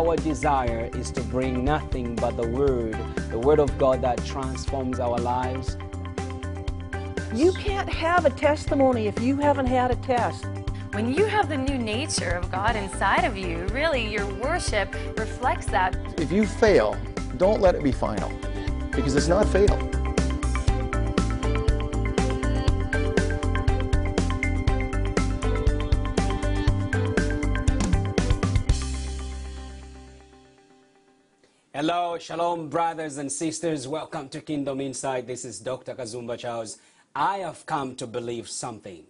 our desire is to bring nothing but the Word, the Word of God that transforms our lives. You can't have a testimony if you haven't had a test. When you have the new nature of God inside of you, really your worship reflects that. If you fail, don't let it be final because it's not fatal. Hello, shalom, brothers and sisters. Welcome to Kingdom Insight. This is Dr. Kazumba Charles. I have come to believe something.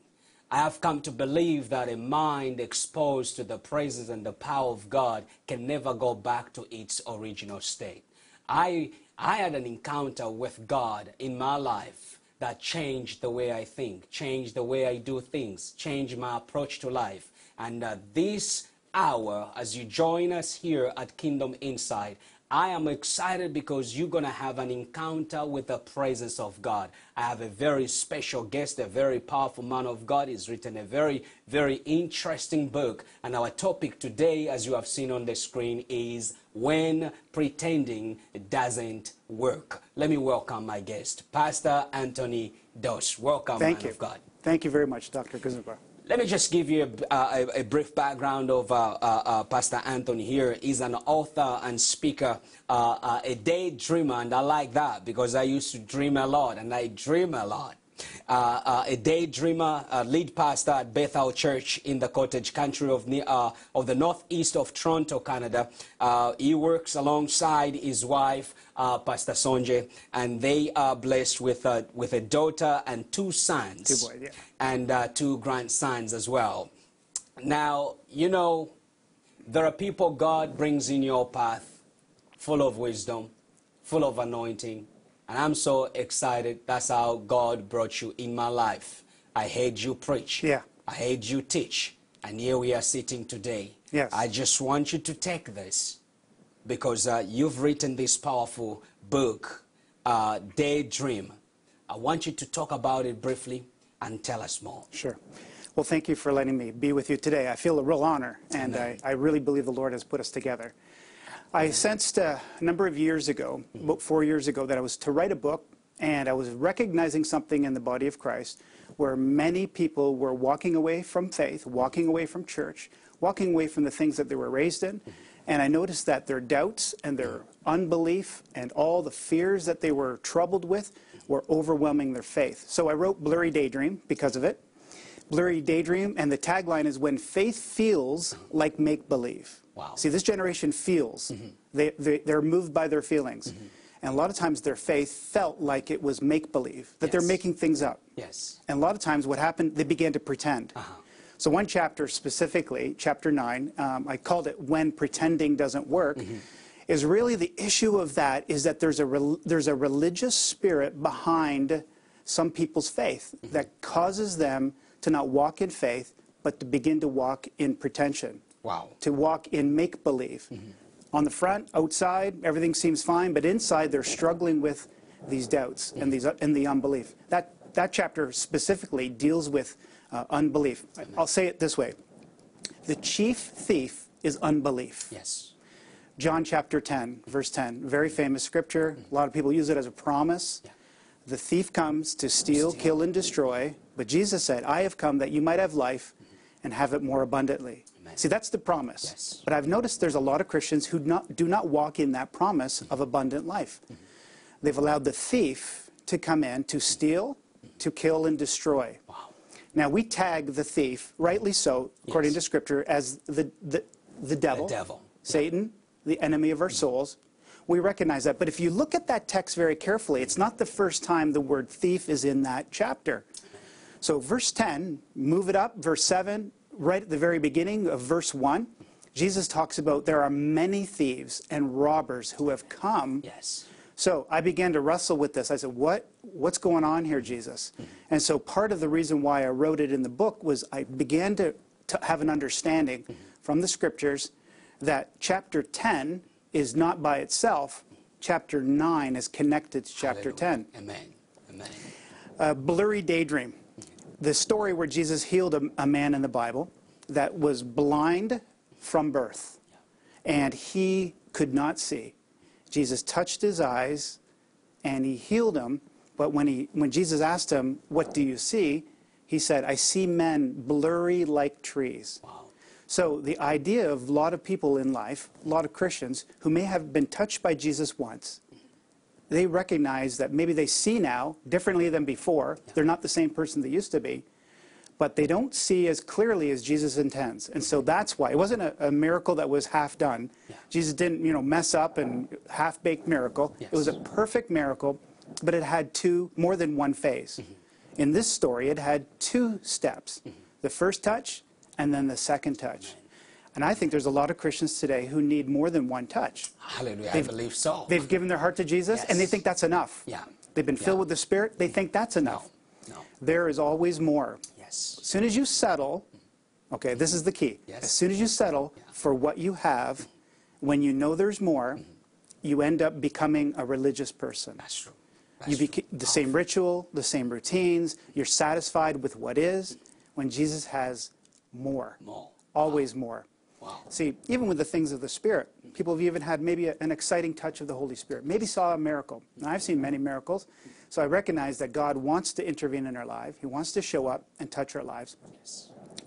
I have come to believe that a mind exposed to the presence and the power of God can never go back to its original state. I, I had an encounter with God in my life that changed the way I think, changed the way I do things, changed my approach to life. And uh, this hour, as you join us here at Kingdom Insight, I am excited because you're going to have an encounter with the presence of God. I have a very special guest, a very powerful man of God. He's written a very, very interesting book. And our topic today, as you have seen on the screen, is When Pretending Doesn't Work. Let me welcome my guest, Pastor Anthony Dos. Welcome, Thank man you. of God. Thank you very much, Dr. Kazumba. Let me just give you a, uh, a, a brief background of uh, uh, uh, Pastor Anthony here. He's an author and speaker, uh, uh, a daydreamer, and I like that because I used to dream a lot, and I dream a lot. Uh, uh, a daydreamer, a lead pastor at Bethel Church in the cottage country of, uh, of the northeast of Toronto, Canada. Uh, he works alongside his wife, uh, Pastor Sonje, and they are blessed with, uh, with a daughter and two sons Two boys, yeah. and uh, two grandsons as well. Now, you know, there are people God brings in your path full of wisdom, full of anointing, and I'm so excited. That's how God brought you in my life. I heard you preach. Yeah. I heard you teach. And here we are sitting today. Yes. I just want you to take this because uh, you've written this powerful book, uh, Daydream. I want you to talk about it briefly and tell us more. Sure. Well, thank you for letting me be with you today. I feel a real honor, and I, I really believe the Lord has put us together. I sensed a number of years ago, about four years ago, that I was to write a book, and I was recognizing something in the body of Christ where many people were walking away from faith, walking away from church, walking away from the things that they were raised in. And I noticed that their doubts and their unbelief and all the fears that they were troubled with were overwhelming their faith. So I wrote Blurry Daydream because of it. Blurry Daydream, and the tagline is When Faith Feels Like Make Believe. Wow. See, this generation feels. They, they, they're moved by their feelings. And a lot of times their faith felt like it was make believe, that they're making things up. Yes. And a lot of times what happened, they began to pretend. Uh-huh. So one chapter specifically, chapter 9, um, I called it When Pretending Doesn't Work, Mm-hmm. is really the issue of that is that there's a, rel- there's a religious spirit behind some people's faith Mm-hmm. that causes them to not walk in faith, but to begin to walk in pretension. Wow. To walk in make believe. Mm-hmm. On the front, outside, everything seems fine, but inside they're struggling with these doubts and, mm-hmm. these, uh, and the unbelief. That, that chapter specifically deals with uh, unbelief. Mm-hmm. I'll say it this way The chief thief is unbelief. Yes. John chapter 10, verse 10, very famous scripture. A lot of people use it as a promise. Yeah. The thief comes to steal, kill, and destroy. But Jesus said, I have come that you might have life and have it more abundantly. Amen. See, that's the promise. Yes. But I've noticed there's a lot of Christians who not, do not walk in that promise mm-hmm. of abundant life. Mm-hmm. They've allowed the thief to come in to steal, to mm-hmm. kill, and destroy. Wow. Now, we tag the thief, rightly so, according Yes. to Scripture, as the, the, the devil. devil. Satan, the enemy of our souls. We recognize that. But if you look at that text very carefully, it's not the first time the word thief is in that chapter. So, verse 10, move it up, verse 7, right at the very beginning of verse 1, Jesus talks about there are many thieves and robbers who have come Yes. so I began to wrestle with this. I said, "What? What's going on here, Jesus?" And so part of the reason why I wrote it in the book was I began to, to have an understanding from the scriptures that chapter 10 is not by itself. Chapter 9 is connected to chapter Hallelujah. 10. Amen. Amen. A blurry daydream. The story where Jesus healed a, a man in the Bible that was blind from birth. and he could not see. Jesus touched his eyes and he healed him. But when, he, when Jesus asked him, What do you see? he said, I see men blurry like trees. So the idea of a lot of people in life, a lot of Christians, who may have been touched by Jesus once, they recognize that maybe they see now differently than before. They're not the same person they used to be, but they don't see as clearly as Jesus intends. And so that's why it wasn't a, a miracle that was half done. Jesus didn't, you know, mess up and half baked miracle. It was a perfect miracle, but it had two, more than one phase. Mm-hmm. In this story, it had two steps mm-hmm. the first touch and then the second touch. And I think there's a lot of Christians today who need more than one touch. Hallelujah. I They've- believe so. They've given their heart to Jesus and they think that's enough. Yeah. They've been filled Yeah. with the Spirit, they think that's enough. No. There is always more. Yes. As soon as you settle, okay, this is the key. Yes. As soon as you settle for what you have, when you know there's more, mm-hmm. you end up becoming a religious person. That's true. You That's beca- the same ritual, the same routines, you're satisfied with what is, when Jesus has more. More. Always more. Wow. See, even with the things of the Spirit, people have even had maybe a- an exciting touch of the Holy Spirit, maybe saw a miracle. And I've seen many miracles, so I recognize that God wants to intervene in our life. He wants to show up and touch our lives.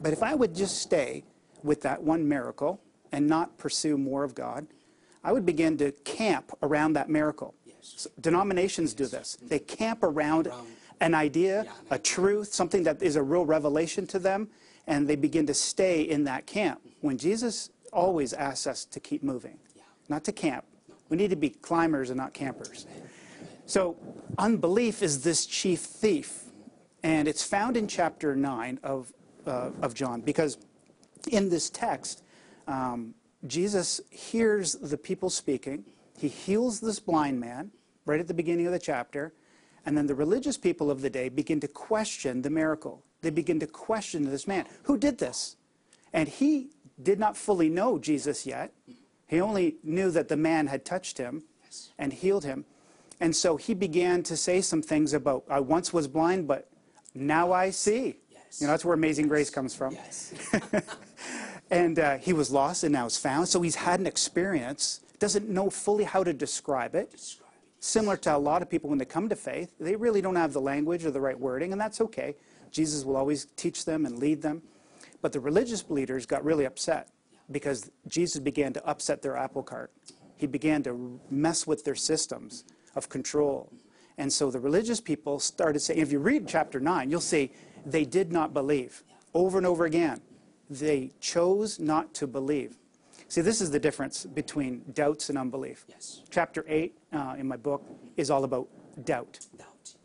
But if I would just stay with that one miracle and not pursue more of God, I would begin to camp around that miracle. S- Denominations do this. They camp around an idea, a truth, something that is a real revelation to them, and they begin to stay in that camp. When Jesus always asks us to keep moving, not to camp. We need to be climbers and not campers. So, unbelief is this chief thief, and it's found in chapter 9 of, uh, of John, because in this text, um, Jesus hears the people speaking, he heals this blind man right at the beginning of the chapter, and then the religious people of the day begin to question the miracle. They begin to question this man who did this? And he did not fully know Jesus yet. He only knew that the man had touched him and healed him. And so he began to say some things about, I once was blind, but now I see. Yes. You know, that's where Amazing Grace comes from. Yes. And uh, he was lost and now is found. So he's had an experience, doesn't know fully how to describe it. Similar to a lot of people when they come to faith, they really don't have the language or the right wording, and that's okay. Jesus will always teach them and lead them. But the religious leaders got really upset because Jesus began to upset their apple cart. He began to mess with their systems of control. And so the religious people started saying, if you read chapter 9, you'll see they did not believe over and over again. They chose not to believe. See, this is the difference between doubts and unbelief. Yes. Chapter 8 uh, in my book is all about doubt. Doubt.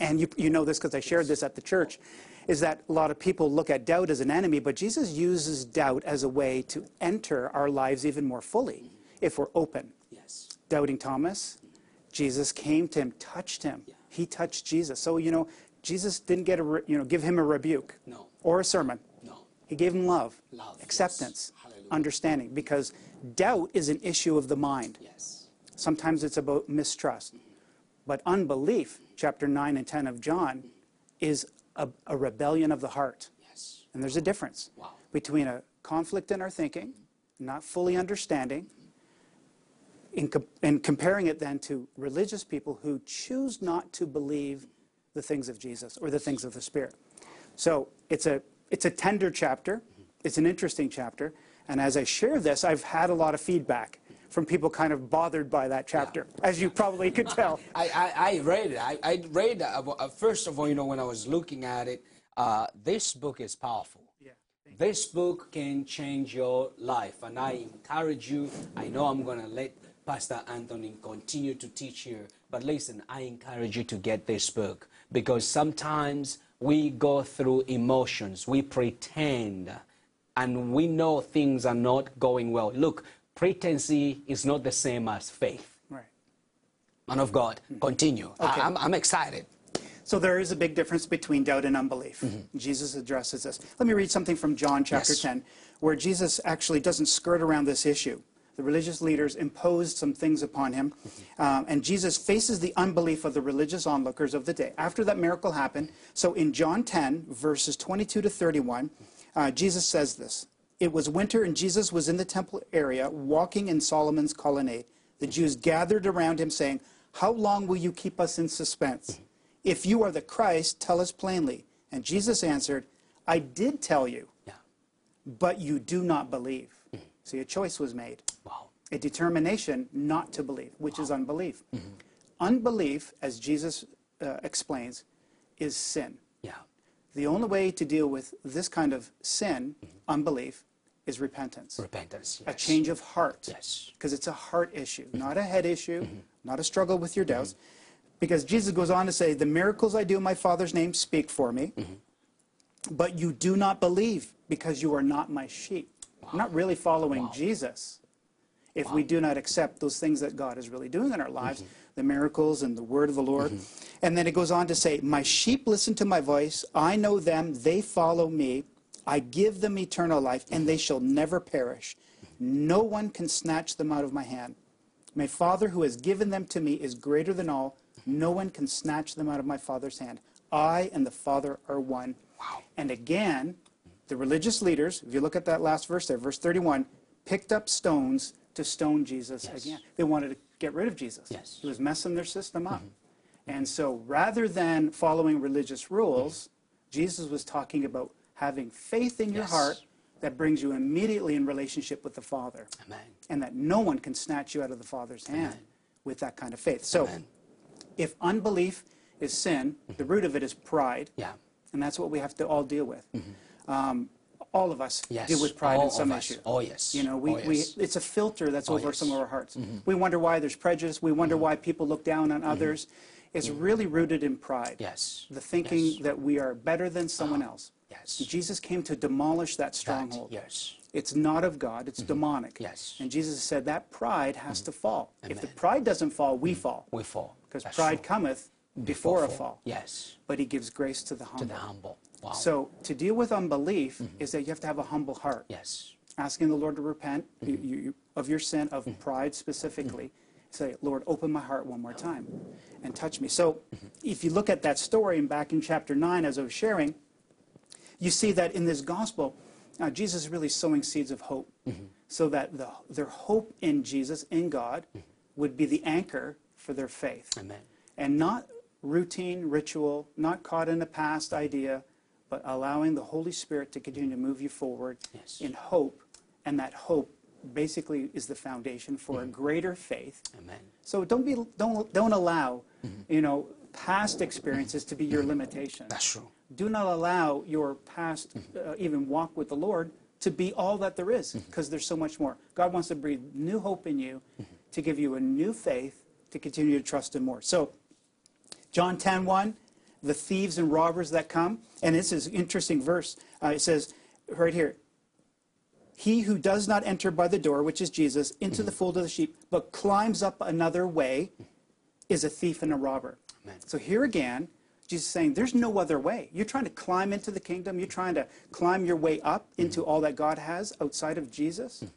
And you, you know this because I shared this at the church, is that a lot of people look at doubt as an enemy, but Jesus uses doubt as a way to enter our lives even more fully if we're open. Yes. Doubting Thomas, Jesus came to him, touched him. Yeah. He touched Jesus. So, you know, Jesus didn't get a, you know, give him a rebuke No. or a sermon. No. He gave him love, Love, acceptance, Hallelujah. Understanding, because doubt is an issue of the mind. Yes. Sometimes it's about mistrust. But unbelief, chapter 9 and 10 of John, is a, a rebellion of the heart. Yes. And there's a difference Wow. between a conflict in our thinking, not fully understanding, com- and comparing it then to religious people who choose not to believe the things of Jesus or the things of the Spirit. So it's a, it's a tender chapter. It's an interesting chapter. And as I share this, I've had a lot of feedback from people kind of bothered by that chapter, as you probably could tell. I, I, I read it. I, I read, uh, uh, first of all, you know, when I was looking at it, uh, this book is powerful. Yeah, This book can change your life. And I encourage you, I know I'm going to let Pastor Anthony continue to teach here, but listen, I encourage you to get this book because sometimes we go through emotions, we pretend, and we know things are not going well. Look, pretense is not the same as faith. Right. Man of God, hmm. continue. Okay. I, am I'm excited. So there is a big difference between doubt and unbelief. Mm-hmm. Jesus addresses this. Let me read something from John chapter Yes. 10, where Jesus actually doesn't skirt around this issue. The religious leaders imposed some things upon him, mm-hmm. um, and Jesus faces the unbelief of the religious onlookers of the day. After that miracle happened, so in John 10, verses 22 to 31, uh, Jesus says this it was winter and Jesus was in the temple area walking in Solomon's colonnade. The Jews gathered around him saying, How long will you keep us in suspense? If you are the Christ, tell us plainly. And Jesus answered, I did tell you, Yeah. but you do not believe. See, a choice was made, Wow. a determination not to believe, which is unbelief. Unbelief, as Jesus uh, explains, is sin. The only way to deal with this kind of sin, mm-hmm. unbelief, is repentance. Repentance. A change of heart. Yes. Because it's a heart issue, mm-hmm. not a head issue, mm-hmm. not a struggle with your doubts. Because Jesus goes on to say, The miracles I do in my Father's name speak for me, but you do not believe because you are not my sheep. We're not really following Jesus if we do not accept those things that God is really doing in our lives, the miracles and the word of the Lord. Mm-hmm. And then it goes on to say, My sheep listen to my voice. I know them. They follow me. I give them eternal life, and they shall never perish. No one can snatch them out of my hand. My Father who has given them to me is greater than all. No one can snatch them out of my Father's hand. I and the Father are one. Wow. And again, the religious leaders, if you look at that last verse there, verse 31, picked up stones to stone Jesus again. They wanted to get rid of Jesus. Yes. Mm-hmm. He was messing their system up. And so rather than following religious rules, Jesus was talking about having faith in your heart that brings you immediately in relationship with the Father Amen. and that no one can snatch you out of the Father's hand with that kind of faith. So, Amen. if unbelief is sin, the root of it is pride, Yeah. and that's what we have to all deal with. Um, all of us Yes. deal with pride All in some issue. Oh, yes. You know, we, Oh, we, it's a filter that's oh, over yes. some of our hearts. Mm-hmm. We wonder why there's prejudice. We wonder mm-hmm. why people look down on mm-hmm. others. It's really rooted in pride. Yes. The thinking Yes. that we are better than ah, someone else. Yes. Jesus came to demolish that That, stronghold. Yes. It's not of God, it's demonic. Yes. And Jesus said that pride has to fall. If the pride doesn't fall, we fall. We fall. Because pride true. cometh before a fall. Yes. But he gives grace to the To the humble. Wow. So to deal with unbelief mm-hmm. is that you have to have a humble heart. yes. Asking the Lord to repent you, mm-hmm. you, you- of your sin, of mm-hmm. pride specifically. Say, Lord, open my heart one more time and touch me. So if you look at that story and back in chapter 9, as I was sharing, you see that in this gospel, uh, Jesus is really sowing seeds of hope so that the, their hope in Jesus, in God, would be the anchor for their faith. Amen. And not routine, ritual, not caught in a past idea, but allowing the Holy Spirit to continue to move you forward Yes. in hope. And that hope basically is the foundation for a mm-hmm. greater faith. Amen. So don't be don't don't allow, mm-hmm. you know, past experiences to be your mm-hmm. limitation. That's true. Do not allow your past uh, even walk with the Lord to be all that there is because there's so much more. God wants to breathe new hope in you to give you a new faith to continue to trust him more. So John 10:1, the thieves and robbers that come, and this is an interesting verse. Uh, it says right here, he who does not enter by the door, which is Jesus, into the mm-hmm. fold of the sheep, but climbs up another way, is a thief and a robber. Amen. So here again, Jesus is saying there's no other way. You're trying to climb into the kingdom, you're trying to climb your way up mm-hmm. into all that God has outside of Jesus. Mm-hmm.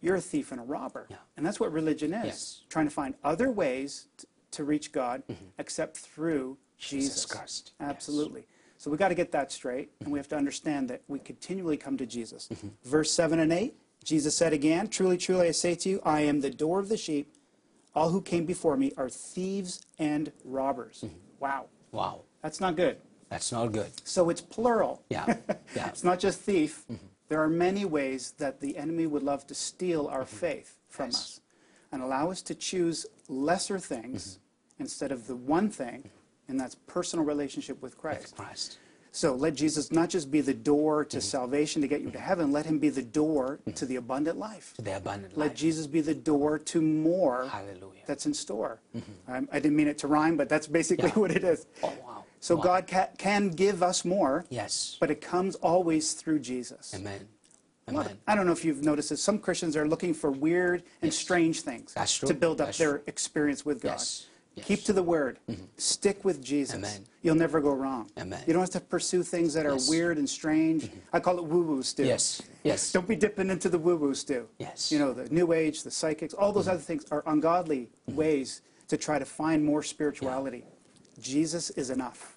You're a thief and a robber. Yeah. And that's what religion is. Yes. Trying to find other ways to reach God except through Jesus Jesus. Christ. Yes. Absolutely. So we got to get that straight, and we have to understand that we continually come to Jesus. Mm-hmm. Verse 7 and 8, Jesus said again, Truly, truly, I say to you, I am the door of the sheep. All who came before me are thieves and robbers. Mm-hmm. Wow. Wow. That's not good. That's not good. So it's plural. Yeah. Yeah. It's not just thief. There are many ways that the enemy would love to steal our faith from Yes. us and allow us to choose lesser things instead of the one thing, and that's personal relationship with Christ. Christ. So let Jesus not just be the door to salvation to get you to heaven, let him be the door to the abundant life. To the abundant Let life. Jesus be the door to more Hallelujah. that's in store. Um, I didn't mean it to rhyme, but that's basically Yeah. what it is. Oh, wow. So Wow. God ca- can give us more, Yes. but it comes always through Jesus. Amen. Amen. I don't know if you've noticed this. Some Christians are looking for weird and strange things to build up That's their experience with God. Yes. Yes. Keep to the Word. Mm-hmm. Stick with Jesus. Amen. You'll never go wrong. Amen. You don't have to pursue things that are Yes. weird and strange. Mm-hmm. I call it woo-woo stew. Yes. Yes. Don't be dipping into the woo-woo stew. Yes. You know, the New Age, the psychics, all those mm-hmm. other things are ungodly ways to try to find more spirituality. Jesus is enough.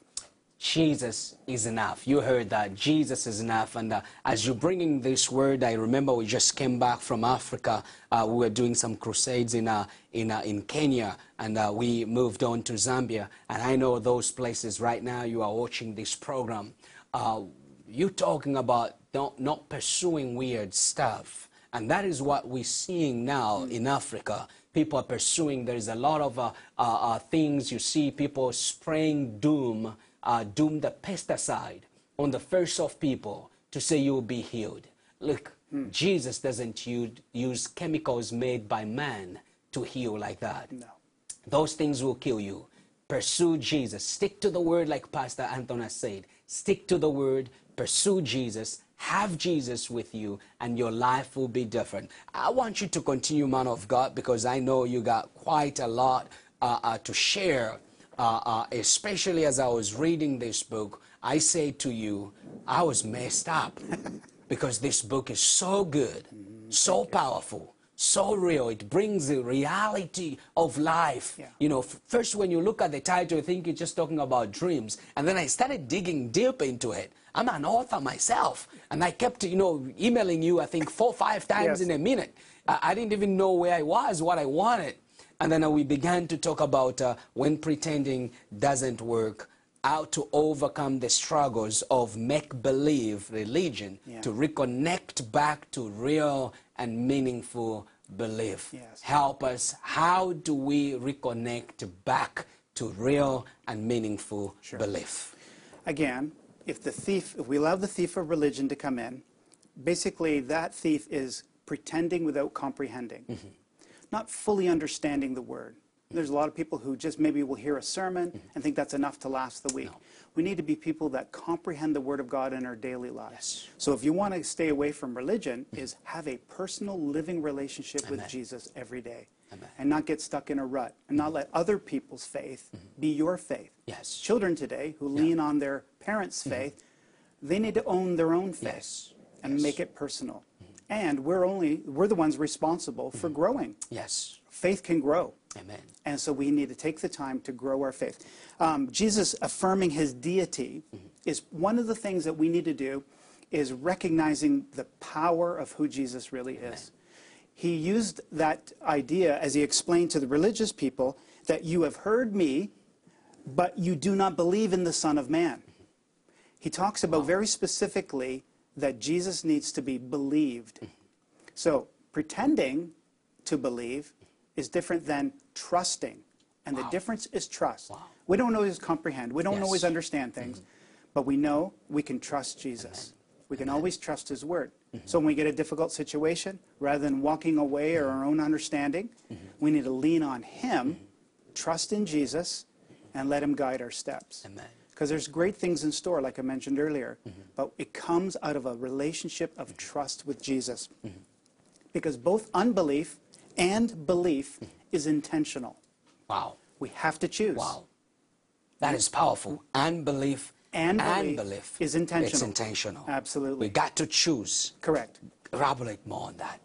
Jesus is enough. You heard that. Jesus is enough. And uh, as you're bringing this word, I remember we just came back from Africa. Uh, we were doing some crusades in, uh, in, uh, in Kenya, and uh, we moved on to Zambia. And I know those places right now you are watching this program. Uh, you're talking about not, not pursuing weird stuff. And that is what we're seeing now in Africa. People are pursuing, there's a lot of uh, uh, uh, things you see people spraying doom, uh, doom the pesticide on the first of people to say you'll be healed. Look, Jesus doesn't use, use chemicals made by man to heal like that. No. Those things will kill you. Pursue Jesus. Stick to the word, like Pastor Anton has said. Stick to the word, pursue Jesus, have Jesus with you, and your life will be different. I want you to continue, man of God, because I know you got quite a lot uh, uh, to share, uh, uh especially as I was reading this book. I say to you, I was messed up because this book is so good, so powerful so real. It brings the reality of life. Yeah. You know, f- first when you look at the title, you think you're just talking about dreams. And then I started digging deep into it. I'm an author myself. And I kept, you know, emailing you, I think, four, five times Yes. in a minute. I, I didn't even know where I was, what I wanted. And then uh, we began to talk about uh, when pretending doesn't work, how to overcome the struggles of make believe religion Yeah. to reconnect back to real and meaningful belief. Yes. Help us. How do we reconnect back to real and meaningful belief? Again, if the thief, if we allow the thief of religion to come in, basically that thief is pretending without comprehending, Mm-hmm. Not fully understanding the word. There's a lot of people who just maybe will hear a sermon Mm-hmm. and think that's enough to last the week. We need to be people that comprehend the word of God in our daily lives. Yes. Mm-hmm. So if you want to stay away from religion, is have a personal living relationship with Jesus every day. Amen. And not get stuck in a rut and not let other people's faith be your faith. Mm-hmm. Yes. Children today who lean on their parents' faith, they need to own their own faith Yes. and Yes. make it personal. And we're only we're the ones responsible for mm-hmm. growing. Yes. Faith can grow. Amen. And so we need to take the time to grow our faith. Um, Jesus affirming his deity mm-hmm. is one of the things that we need to do is recognizing the power of who Jesus really is. He used that idea as he explained to the religious people that you have heard me, but you do not believe in the Son of Man. Mm-hmm. He talks about very specifically that Jesus needs to be believed. So pretending to believe is different than trusting. And the difference is trust. We don't always comprehend, we don't Yes. always understand mm-hmm. things, but we know we can trust Jesus. We can always trust his word. Mm-hmm. So when we get a difficult situation, rather than walking away or our own understanding, mm-hmm. we need to lean on him, trust in Jesus, and let him guide our steps. Amen. Because there's great things in store, like I mentioned earlier, mm-hmm. but it comes out of a relationship of mm-hmm. trust with Jesus. Mm-hmm. Because both unbelief and belief is intentional. Wow. We have to choose. Wow. That is powerful. Unbelief And and belief belief is intentional. It's intentional. Absolutely. We got to choose. Correct. Elaborate more on that.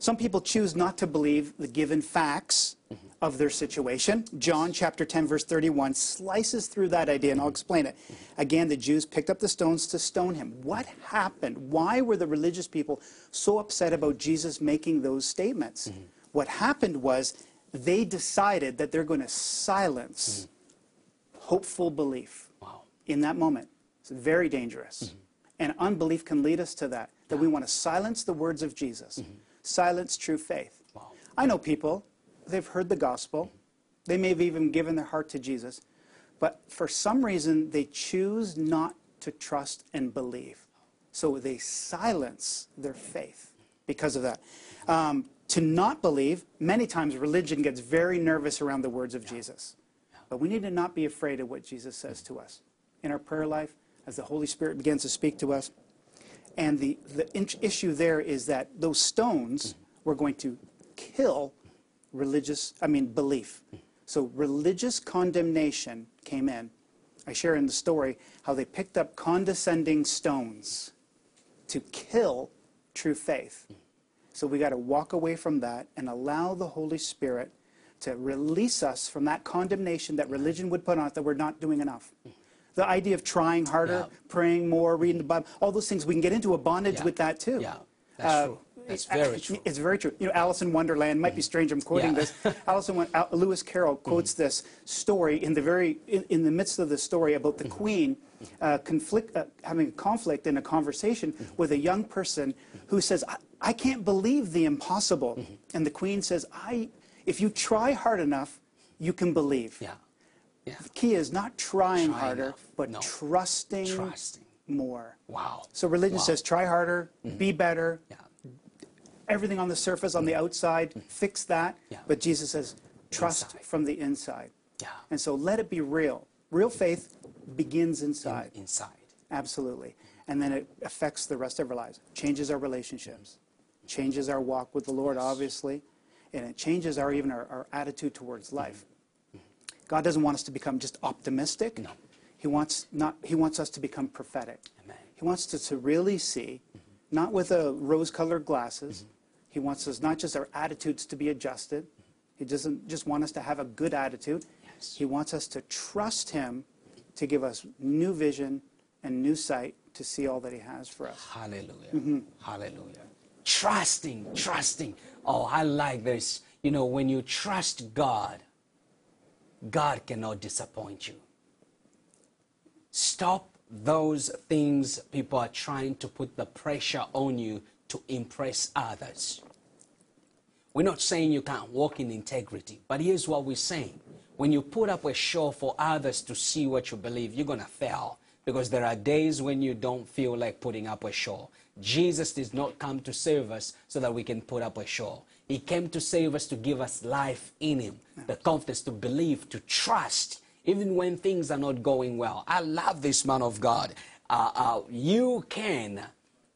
Some people choose not to believe the given facts of their situation. John chapter 10 verse 31 slices through that idea and I'll explain it. Again, the Jews picked up the stones to stone him. What happened? Why were the religious people so upset about Jesus making those statements? Mm-hmm. What happened was they decided that they're going to silence mm-hmm. hopeful belief Wow. in that moment. It's very dangerous. Mm-hmm. And unbelief can lead us to that, that we want to silence the words of Jesus, silence true faith. Wow. I know people, they've heard the gospel, they may have even given their heart to Jesus, but for some reason they choose not to trust and believe. So they silence their faith because of that. Um, to not believe, many times religion gets very nervous around the words of Jesus. But we need to not be afraid of what Jesus says to us in our prayer life as the Holy Spirit begins to speak to us. And the, the issue there is that those stones were going to kill religious, I mean, belief. So religious condemnation came in. I share in the story how they picked up condescending stones to kill true faith. So we got to walk away from that and allow the Holy Spirit to release us from that condemnation that religion would put on us that we're not doing enough. The idea of trying harder, Yeah. praying more, reading the Bible, all those things, we can get into a bondage Yeah. with that too. Yeah, that's Uh, true. That's very true. It's very true. You know, Alice in Wonderland might be strange. I'm quoting Yeah. this. Alice in Won- Al- Lewis Carroll mm-hmm. quotes this story in the very in, in the midst of the story about the mm-hmm. queen uh, conflict uh, having a conflict in a conversation mm-hmm. with a young person who says, "I, I can't believe the impossible," and the queen says, "I, if you try hard enough, you can believe." Yeah. Yeah. The key is not trying, Trying harder, enough. but No. trusting, Trusting. more. Wow. So religion Wow. says, try harder, be better, Yeah. Everything on the surface, on the outside, mm. fix that. Yeah. But Jesus says, trust Inside. from the inside. Yeah. And so let it be real. Real faith begins inside. Inside. Absolutely. And then it affects the rest of our lives, changes our relationships, changes our walk with the Lord, obviously, and it changes our even our, our attitude towards mm-hmm. life. Mm-hmm. God doesn't want us to become just optimistic. No. He wants not he wants us to become prophetic. Amen. He wants us to really see, mm-hmm. not with a rose-colored glasses. He wants us not just our attitudes to be adjusted. He doesn't just want us to have a good attitude. Yes. He wants us to trust him to give us new vision and new sight to see all that he has for us. Hallelujah. Mm-hmm. Hallelujah. Trusting, trusting. Oh, I like this. You know, when you trust God, God cannot disappoint you. Stop those things people are trying to put the pressure on you to impress others. We're not saying you can't walk in integrity, but here's what we're saying. When you put up a show for others to see what you believe, you're going to fail because there are days when you don't feel like putting up a show. Jesus did not come to save us so that we can put up a show. He came to save us to give us life in Him, the confidence to believe, to trust, even when things are not going well. I love this man of God. Uh, uh, you can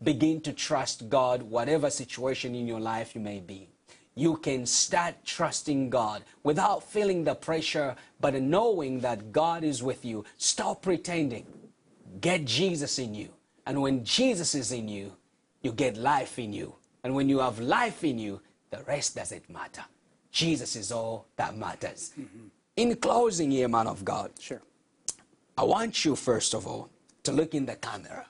begin to trust God, whatever situation in your life you may be. You can start trusting God without feeling the pressure, but knowing that God is with you. Stop pretending. Get Jesus in you. And when Jesus is in you, you get life in you. And when you have life in you, the rest doesn't matter. Jesus is all that matters. Mm-hmm. In closing, here, man of God, Sure. I want you, first of all, to look in the camera.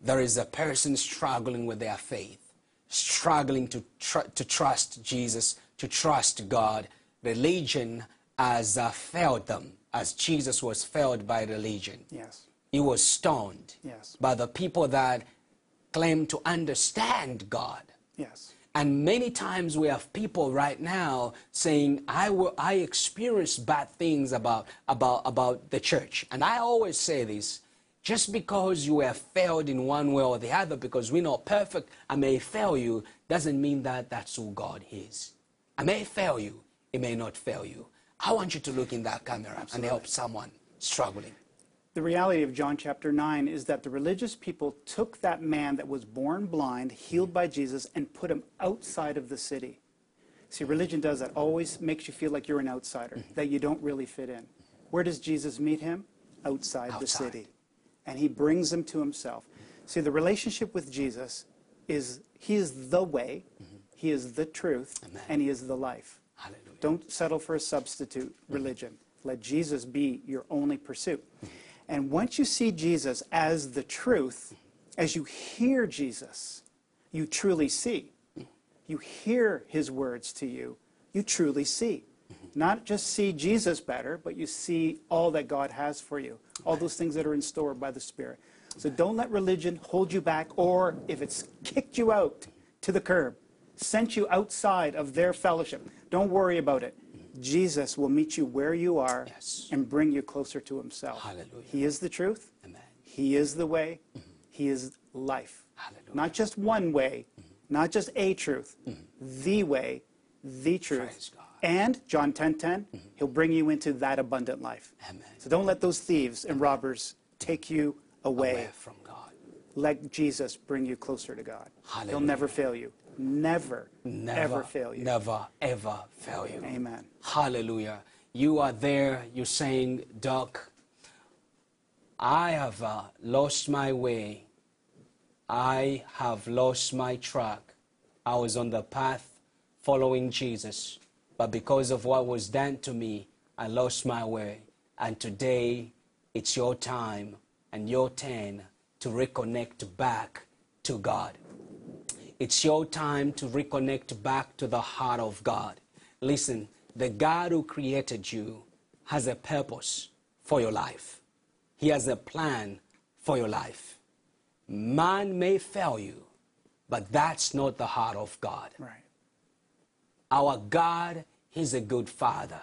There is a person struggling with their faith, struggling to, tr- to trust Jesus, to trust God. Religion has uh, failed them, as Jesus was failed by religion. Yes. He was stoned Yes. by the people that claim to understand God. Yes. And many times we have people right now saying, I, will, I experience bad things about, about, about the church. And I always say this just because you have failed in one way or the other, because we're not perfect, I may fail you, doesn't mean that that's who God is. I may fail you, it may not fail you. I want you to look in that camera and help someone struggling. The reality of John chapter 9 is that the religious people took that man that was born blind, healed by Jesus, and put him outside of the city. See, religion does that, always makes you feel like you're an outsider, Mm-hmm. that you don't really fit in. Where does Jesus meet him? Outside, the city. And he brings them to himself. See, the relationship with Jesus is, he is the way, he is the truth, Mm-hmm. Amen. and he is the life. Hallelujah. Don't settle for a substitute religion. Let Jesus be your only pursuit. And once you see Jesus as the truth, as you hear Jesus, you truly see. You hear his words to you, you truly see. Not just see Jesus better, but you see all that God has for you, all those things that are in store by the Spirit. So don't let religion hold you back, or if it's kicked you out to the curb, sent you outside of their fellowship, don't worry about it. Jesus will meet you where you are Yes. and bring you closer to himself. Hallelujah. He is the truth. Amen. He is the way. He is life. Hallelujah. Not just one way, not just a truth, mm-hmm. the way, the truth. And John 10:10, he'll bring you into that abundant life. Amen. So don't let those thieves and robbers take you away. Away from God. Let Jesus bring you closer to God. He'll never fail you. Never, Never, ever fail you. Never, ever fail you. Amen. Hallelujah. You are there, you're saying, Doc, I have uh, lost my way. I have lost my track. I was on the path following Jesus, but because of what was done to me, I lost my way. And today, it's your time and your turn to reconnect back to God. It's your time to reconnect back to the heart of God. Listen, the God who created you has a purpose for your life. He has a plan for your life. Man may fail you, but that's not the heart of God. Right. Our God is a good father.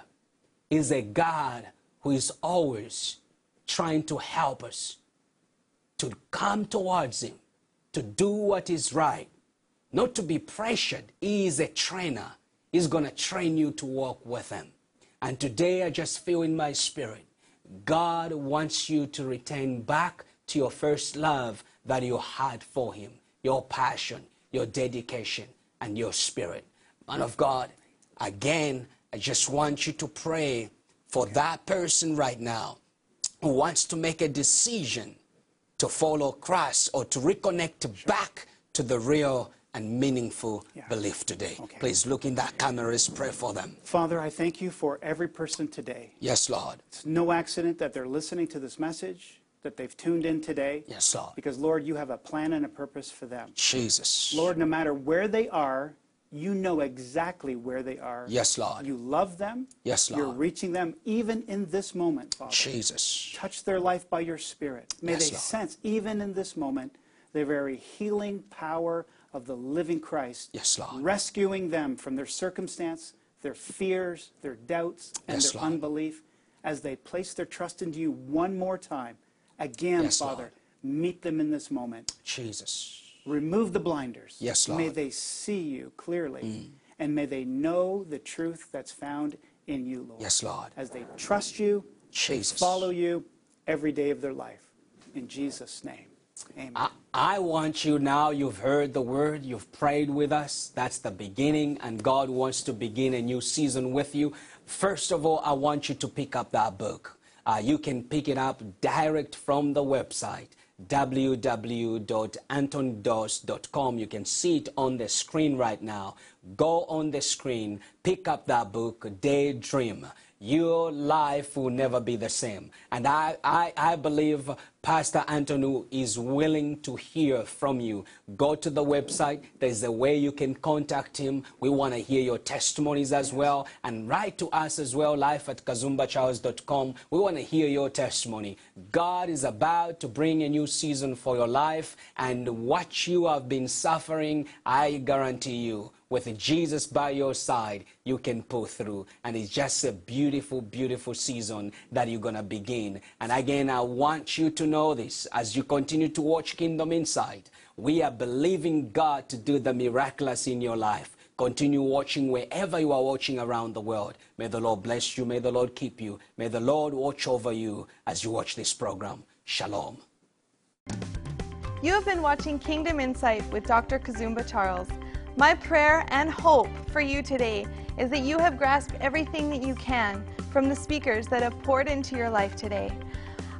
Is a God who is always trying to help us to come towards him, to do what is right, not to be pressured. He is a trainer. He's going to train you to walk with him. And today I just feel in my spirit, God wants you to return back to your first love that you had for him, your passion, your dedication, and your spirit. Man of God, again, I just want you to pray for that person right now who wants to make a decision to follow Christ or to reconnect back to the real and meaningful Yeah. belief today. Okay. Please look in that camera, let's pray for them. Father, I thank you for every person today. Yes, Lord. It's no accident that they're listening to this message, that they've tuned in today. Yes, Lord. Because, Lord, you have a plan and a purpose for them. Jesus. Lord, no matter where they are, you know exactly where they are. Yes, Lord. You love them. Yes, Lord. You're reaching them even in this moment, Father. Jesus. Touch their life by your Spirit. May Yes, they Lord. sense, even in this moment, the very healing power of the living Christ. Yes, Lord. Rescuing them from their circumstance, their fears, their doubts, and Yes, their Lord. unbelief as they place their trust into you one more time. Again, Yes, Father, Lord. meet them in this moment. Jesus. Remove the blinders. Yes, May Lord. Mm. they see you clearly. And may they know the truth that's found in you, Lord. Yes, Lord. As they trust you, Jesus. follow you every day of their life. In Jesus' name. Amen. I, I want you now, you've heard the word, you've prayed with us. That's the beginning, and God wants to begin a new season with you. First of all, I want you to pick up that book. Uh, you can pick it up direct from the website www.antondos.com. You can see it on the screen right now. Go on the screen, pick up that book, Daydream your life will never be the same. And I, I, I believe Pastor Anthony is willing to hear from you. Go to the website. There's a way you can contact him. We want to hear your testimonies as well. And write to us as well, life at kazumbacharles.com. We want to hear your testimony. God is about to bring a new season for your life. And what you have been suffering, I guarantee you, with Jesus by your side, you can pull through. And it's just a beautiful, beautiful season that you're going to begin. And again, I want you to know this as you continue to watch Kingdom Insight. We are believing God to do the miraculous in your life. Continue watching wherever you are watching around the world. May the Lord bless you. May the Lord keep you. May the Lord watch over you as you watch this program. Shalom. You have been watching Kingdom Insight with Dr. Kazumba Charles. My prayer and hope for you today is that you have grasped everything that you can from the speakers that have poured into your life today.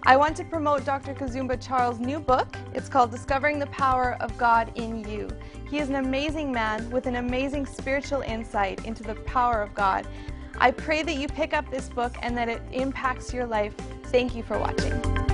I want to promote Dr. Kazumba Charles' new book. It's called Discovering the Power of God in You. He is an amazing man with an amazing spiritual insight into the power of God. I pray that you pick up this book and that it impacts your life. Thank you for watching.